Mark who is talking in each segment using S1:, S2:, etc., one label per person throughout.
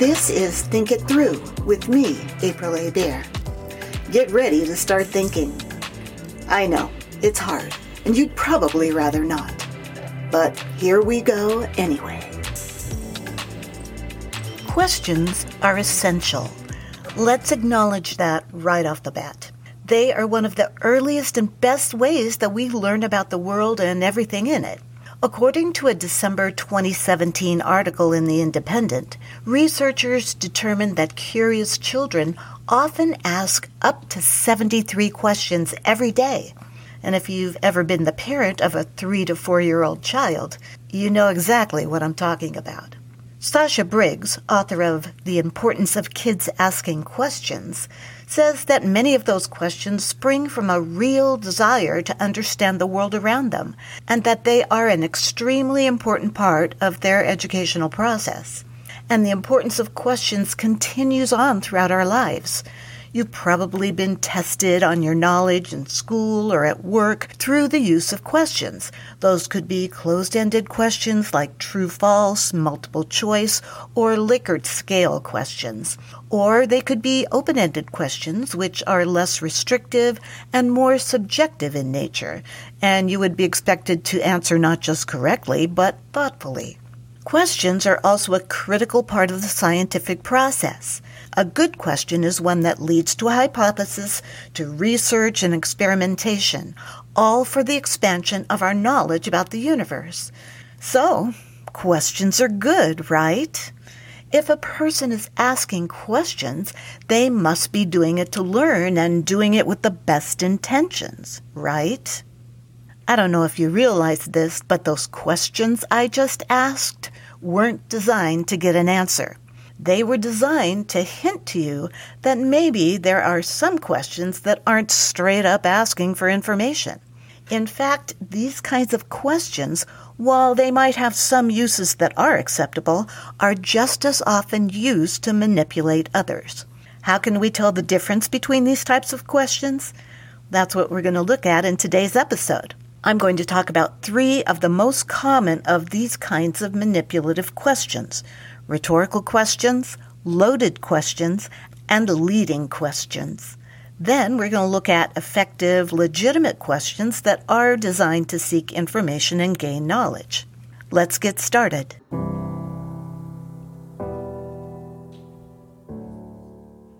S1: This is Think It Through with me, April A. Bear. Get ready to start thinking. I know, it's hard, and you'd probably rather not. But here we go anyway. Questions are essential. Let's acknowledge that right off the bat. They are one of the earliest and best ways that we learn about the world and everything in it. According to a December 2017 article in The Independent, researchers determined that curious children often ask up to 73 questions every day. And if you've ever been the parent of a three to four year old child, you know exactly what I'm talking about. Sasha Briggs, author of The Importance of Kids Asking Questions, says that many of those questions spring from a real desire to understand the world around them, and that they are an extremely important part of their educational process. And the importance of questions continues on throughout our lives. You've probably been tested on your knowledge in school or at work through the use of questions. Those could be closed ended questions like true false, multiple choice, or Likert scale questions. Or they could be open ended questions, which are less restrictive and more subjective in nature, and you would be expected to answer not just correctly, but thoughtfully. Questions are also a critical part of the scientific process. A good question is one that leads to a hypothesis, to research and experimentation, all for the expansion of our knowledge about the universe. So, questions are good, right? If a person is asking questions, they must be doing it to learn and doing it with the best intentions, right? I don't know if you realize this, but those questions I just asked weren't designed to get an answer. They were designed to hint to you that maybe there are some questions that aren't straight up asking for information. In fact, these kinds of questions, while they might have some uses that are acceptable, are just as often used to manipulate others. How can we tell the difference between these types of questions? That's what we're going to look at in today's episode. I'm going to talk about three of the most common of these kinds of manipulative questions rhetorical questions, loaded questions, and leading questions. Then we're going to look at effective, legitimate questions that are designed to seek information and gain knowledge. Let's get started.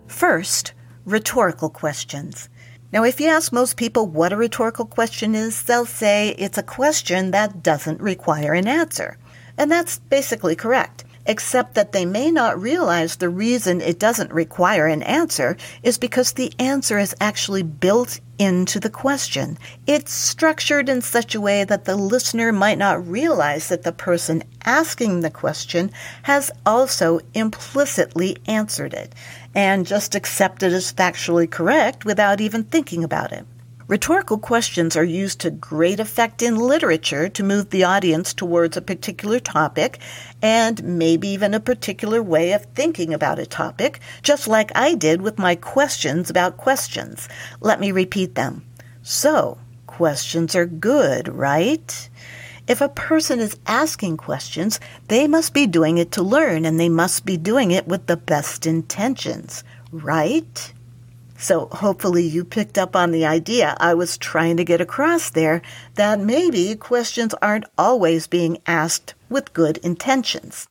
S1: First, rhetorical questions. Now, if you ask most people what a rhetorical question is, they'll say it's a question that doesn't require an answer. And that's basically correct except that they may not realize the reason it doesn't require an answer is because the answer is actually built into the question. It's structured in such a way that the listener might not realize that the person asking the question has also implicitly answered it and just accept it as factually correct without even thinking about it. Rhetorical questions are used to great effect in literature to move the audience towards a particular topic and maybe even a particular way of thinking about a topic, just like I did with my questions about questions. Let me repeat them. So, questions are good, right? If a person is asking questions, they must be doing it to learn and they must be doing it with the best intentions, right? So hopefully you picked up on the idea I was trying to get across there that maybe questions aren't always being asked with good intentions.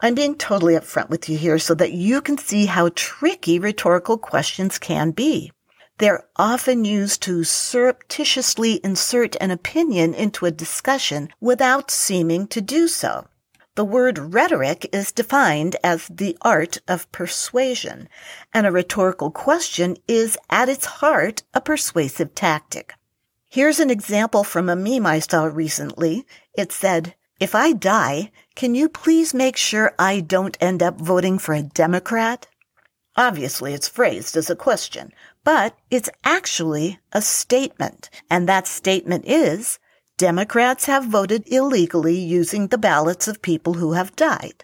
S1: I'm being totally upfront with you here so that you can see how tricky rhetorical questions can be. They're often used to surreptitiously insert an opinion into a discussion without seeming to do so. The word rhetoric is defined as the art of persuasion, and a rhetorical question is at its heart a persuasive tactic. Here's an example from a meme I saw recently. It said, if I die, can you please make sure I don't end up voting for a Democrat? Obviously, it's phrased as a question, but it's actually a statement. And that statement is, Democrats have voted illegally using the ballots of people who have died.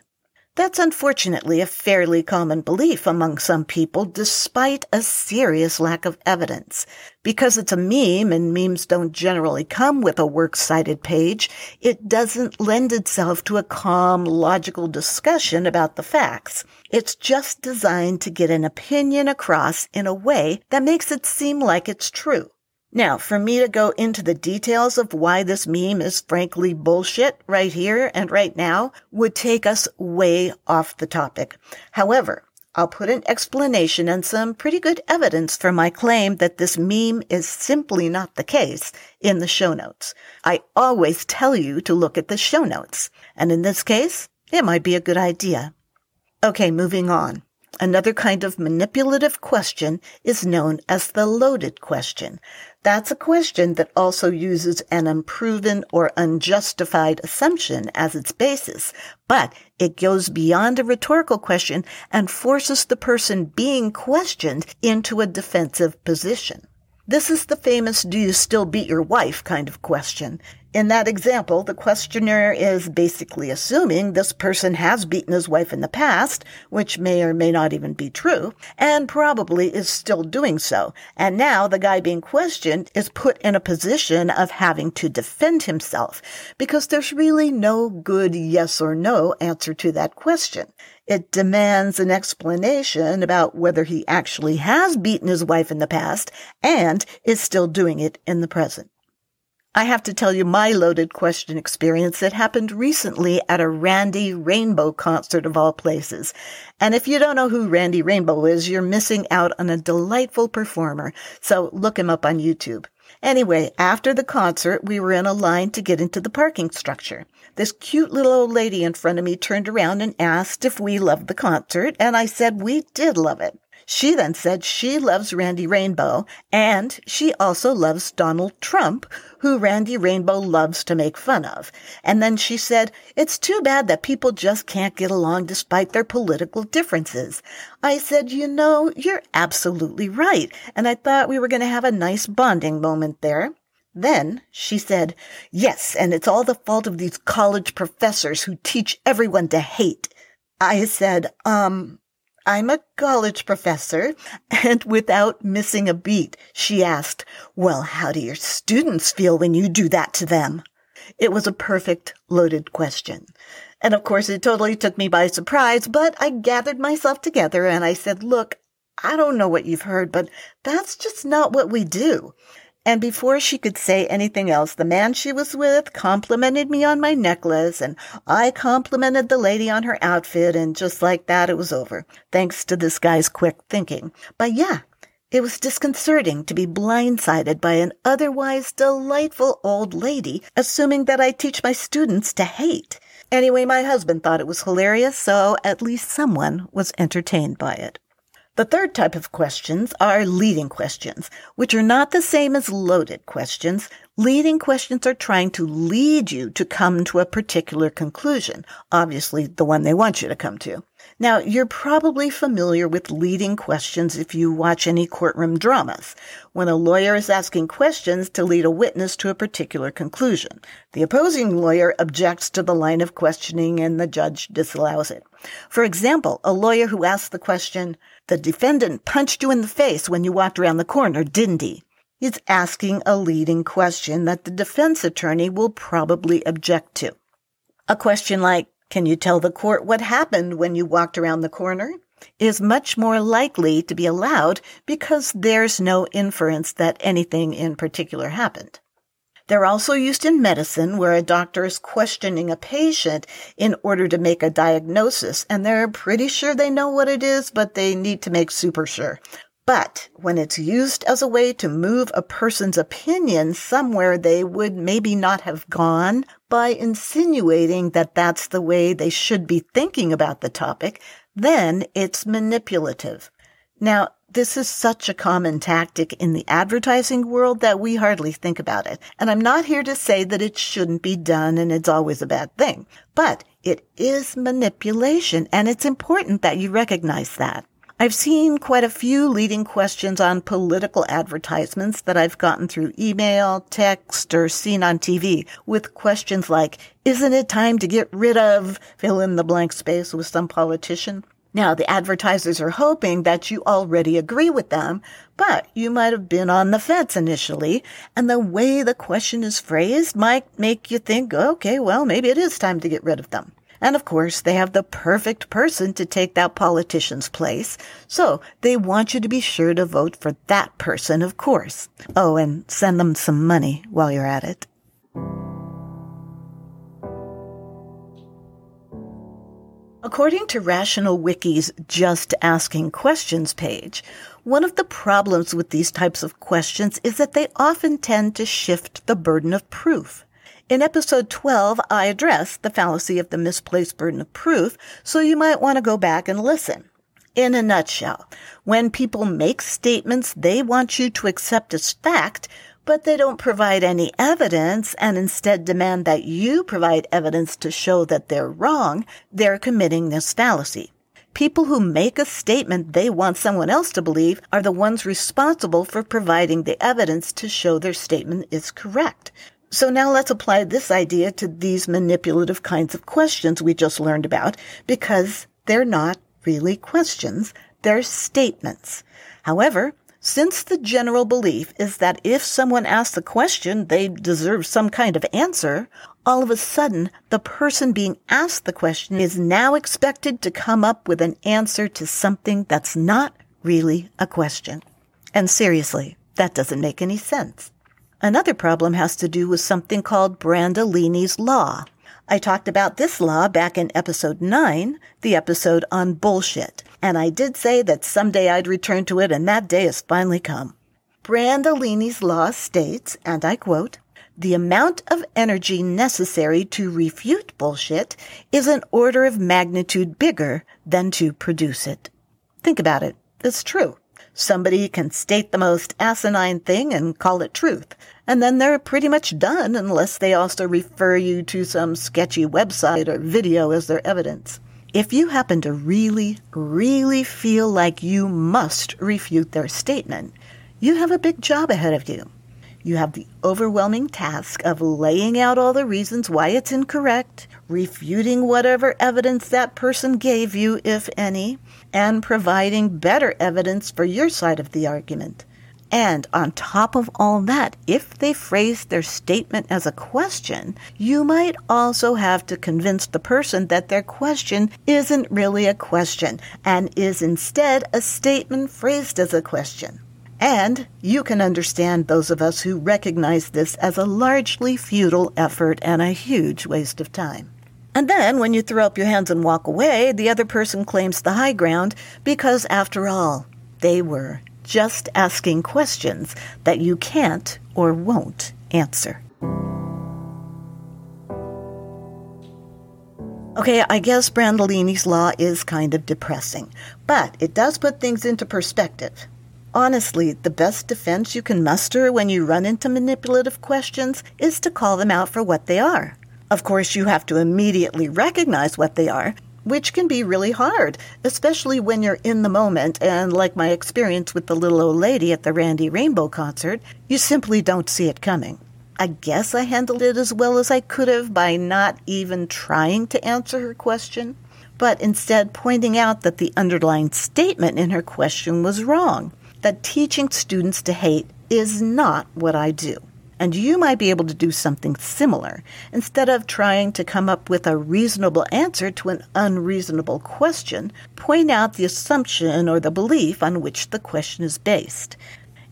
S1: That's unfortunately a fairly common belief among some people despite a serious lack of evidence. Because it's a meme and memes don't generally come with a works cited page, it doesn't lend itself to a calm, logical discussion about the facts. It's just designed to get an opinion across in a way that makes it seem like it's true. Now, for me to go into the details of why this meme is frankly bullshit right here and right now would take us way off the topic. However, I'll put an explanation and some pretty good evidence for my claim that this meme is simply not the case in the show notes. I always tell you to look at the show notes, and in this case, it might be a good idea. Okay, moving on. Another kind of manipulative question is known as the loaded question. That's a question that also uses an unproven or unjustified assumption as its basis, but it goes beyond a rhetorical question and forces the person being questioned into a defensive position. This is the famous do you still beat your wife kind of question. In that example, the questioner is basically assuming this person has beaten his wife in the past, which may or may not even be true, and probably is still doing so. And now the guy being questioned is put in a position of having to defend himself because there's really no good yes or no answer to that question. It demands an explanation about whether he actually has beaten his wife in the past and is still doing it in the present. I have to tell you my loaded question experience that happened recently at a Randy Rainbow concert of all places. And if you don't know who Randy Rainbow is, you're missing out on a delightful performer. So look him up on YouTube. Anyway, after the concert, we were in a line to get into the parking structure. This cute little old lady in front of me turned around and asked if we loved the concert, and I said we did love it. She then said she loves Randy Rainbow and she also loves Donald Trump, who Randy Rainbow loves to make fun of. And then she said, it's too bad that people just can't get along despite their political differences. I said, you know, you're absolutely right. And I thought we were going to have a nice bonding moment there. Then she said, Yes, and it's all the fault of these college professors who teach everyone to hate. I said, Um, I'm a college professor. And without missing a beat, she asked, Well, how do your students feel when you do that to them? It was a perfect loaded question. And of course, it totally took me by surprise, but I gathered myself together and I said, Look, I don't know what you've heard, but that's just not what we do. And before she could say anything else, the man she was with complimented me on my necklace, and I complimented the lady on her outfit, and just like that, it was over, thanks to this guy's quick thinking. But yeah, it was disconcerting to be blindsided by an otherwise delightful old lady, assuming that I teach my students to hate. Anyway, my husband thought it was hilarious, so at least someone was entertained by it. The third type of questions are leading questions, which are not the same as loaded questions. Leading questions are trying to lead you to come to a particular conclusion, obviously the one they want you to come to. Now, you're probably familiar with leading questions if you watch any courtroom dramas, when a lawyer is asking questions to lead a witness to a particular conclusion. The opposing lawyer objects to the line of questioning and the judge disallows it. For example, a lawyer who asks the question, the defendant punched you in the face when you walked around the corner, didn't he? He's asking a leading question that the defense attorney will probably object to. A question like, can you tell the court what happened when you walked around the corner? is much more likely to be allowed because there's no inference that anything in particular happened. They're also used in medicine where a doctor is questioning a patient in order to make a diagnosis and they're pretty sure they know what it is, but they need to make super sure. But when it's used as a way to move a person's opinion somewhere they would maybe not have gone by insinuating that that's the way they should be thinking about the topic, then it's manipulative. Now, this is such a common tactic in the advertising world that we hardly think about it. And I'm not here to say that it shouldn't be done and it's always a bad thing, but it is manipulation and it's important that you recognize that. I've seen quite a few leading questions on political advertisements that I've gotten through email, text, or seen on TV with questions like, isn't it time to get rid of, fill in the blank space with some politician? Now, the advertisers are hoping that you already agree with them, but you might have been on the fence initially, and the way the question is phrased might make you think, okay, well, maybe it is time to get rid of them. And of course, they have the perfect person to take that politician's place. So they want you to be sure to vote for that person, of course. Oh, and send them some money while you're at it. According to Rational Wiki's Just Asking Questions page, one of the problems with these types of questions is that they often tend to shift the burden of proof. In episode 12, I address the fallacy of the misplaced burden of proof, so you might want to go back and listen. In a nutshell, when people make statements they want you to accept as fact, but they don't provide any evidence and instead demand that you provide evidence to show that they're wrong, they're committing this fallacy. People who make a statement they want someone else to believe are the ones responsible for providing the evidence to show their statement is correct. So now let's apply this idea to these manipulative kinds of questions we just learned about because they're not really questions, they're statements. However, since the general belief is that if someone asks a question, they deserve some kind of answer, all of a sudden, the person being asked the question is now expected to come up with an answer to something that's not really a question. And seriously, that doesn't make any sense. Another problem has to do with something called Brandolini's Law. I talked about this law back in episode 9, the episode on bullshit, and I did say that someday I'd return to it, and that day has finally come. Brandolini's Law states, and I quote, the amount of energy necessary to refute bullshit is an order of magnitude bigger than to produce it. Think about it. It's true. Somebody can state the most asinine thing and call it truth, and then they're pretty much done unless they also refer you to some sketchy website or video as their evidence. If you happen to really, really feel like you must refute their statement, you have a big job ahead of you. You have the overwhelming task of laying out all the reasons why it's incorrect, refuting whatever evidence that person gave you, if any, and providing better evidence for your side of the argument. And on top of all that, if they phrase their statement as a question, you might also have to convince the person that their question isn't really a question and is instead a statement phrased as a question. And you can understand those of us who recognize this as a largely futile effort and a huge waste of time. And then, when you throw up your hands and walk away, the other person claims the high ground because, after all, they were just asking questions that you can't or won't answer. Okay, I guess Brandolini's law is kind of depressing, but it does put things into perspective. Honestly, the best defense you can muster when you run into manipulative questions is to call them out for what they are. Of course, you have to immediately recognize what they are, which can be really hard, especially when you're in the moment. And like my experience with the little old lady at the Randy Rainbow concert, you simply don't see it coming. I guess I handled it as well as I could have by not even trying to answer her question, but instead pointing out that the underlying statement in her question was wrong, that teaching students to hate is not what I do. And you might be able to do something similar. Instead of trying to come up with a reasonable answer to an unreasonable question, point out the assumption or the belief on which the question is based.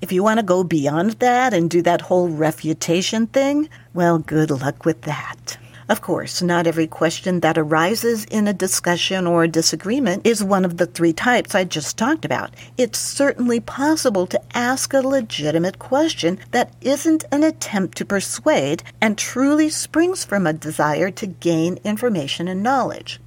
S1: If you want to go beyond that and do that whole refutation thing, well, good luck with that. Of course, not every question that arises in a discussion or a disagreement is one of the three types I just talked about. It's certainly possible to ask a legitimate question that isn't an attempt to persuade and truly springs from a desire to gain information and knowledge.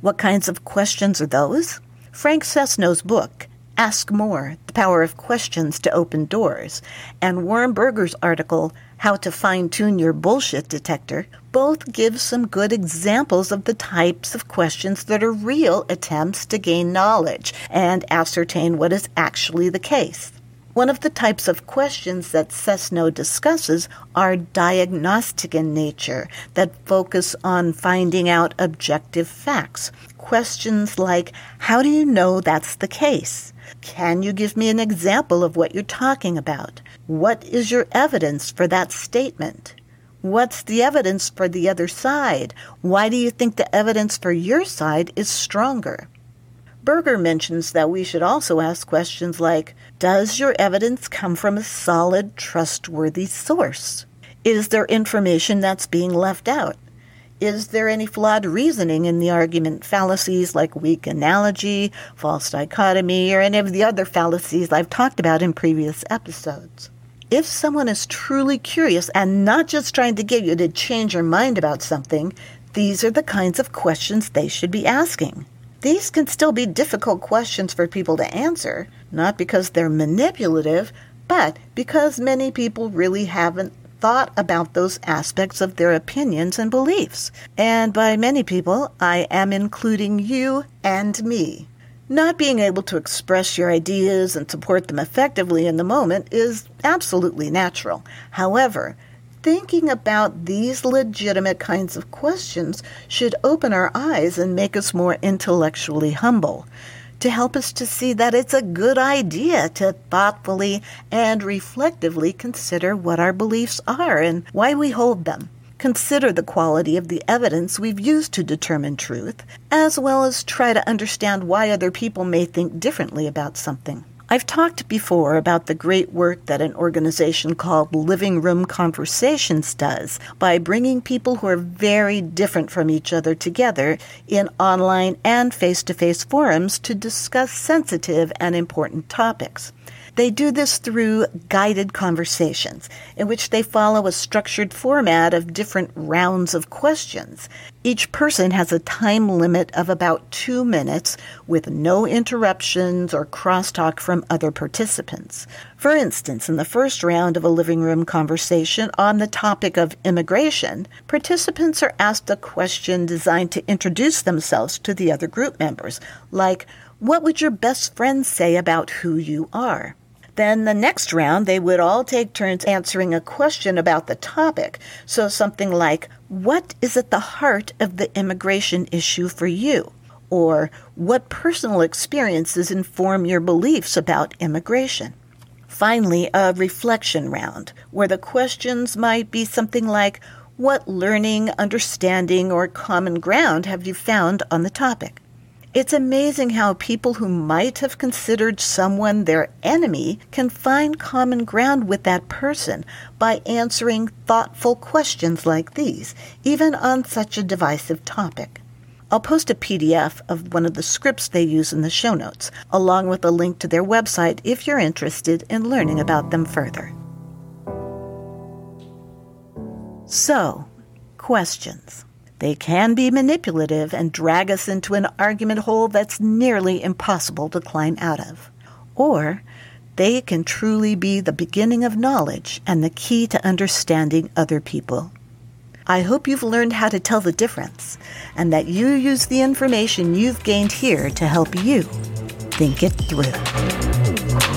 S1: What kinds of questions are those? Frank Sesno's book, Ask More The Power of Questions to Open Doors, and Warren Berger's article, How to Fine Tune Your Bullshit Detector, both give some good examples of the types of questions that are real attempts to gain knowledge and ascertain what is actually the case. One of the types of questions that Sesno discusses are diagnostic in nature that focus on finding out objective facts. Questions like, How do you know that's the case? Can you give me an example of what you're talking about? What is your evidence for that statement? What's the evidence for the other side? Why do you think the evidence for your side is stronger? Berger mentions that we should also ask questions like Does your evidence come from a solid, trustworthy source? Is there information that's being left out? Is there any flawed reasoning in the argument? Fallacies like weak analogy, false dichotomy, or any of the other fallacies I've talked about in previous episodes. If someone is truly curious and not just trying to get you to change your mind about something, these are the kinds of questions they should be asking. These can still be difficult questions for people to answer, not because they're manipulative, but because many people really haven't thought about those aspects of their opinions and beliefs. And by many people, I am including you and me. Not being able to express your ideas and support them effectively in the moment is absolutely natural. However, thinking about these legitimate kinds of questions should open our eyes and make us more intellectually humble to help us to see that it's a good idea to thoughtfully and reflectively consider what our beliefs are and why we hold them consider the quality of the evidence we've used to determine truth, as well as try to understand why other people may think differently about something. I've talked before about the great work that an organization called Living Room Conversations does by bringing people who are very different from each other together in online and face to face forums to discuss sensitive and important topics. They do this through guided conversations, in which they follow a structured format of different rounds of questions. Each person has a time limit of about two minutes with no interruptions or crosstalk from other participants. For instance, in the first round of a living room conversation on the topic of immigration, participants are asked a question designed to introduce themselves to the other group members, like, What would your best friend say about who you are? Then the next round, they would all take turns answering a question about the topic. So something like, What is at the heart of the immigration issue for you? Or, What personal experiences inform your beliefs about immigration? Finally, a reflection round, where the questions might be something like, What learning, understanding, or common ground have you found on the topic? It's amazing how people who might have considered someone their enemy can find common ground with that person by answering thoughtful questions like these, even on such a divisive topic. I'll post a PDF of one of the scripts they use in the show notes, along with a link to their website if you're interested in learning about them further. So, questions. They can be manipulative and drag us into an argument hole that's nearly impossible to climb out of. Or they can truly be the beginning of knowledge and the key to understanding other people. I hope you've learned how to tell the difference and that you use the information you've gained here to help you think it through.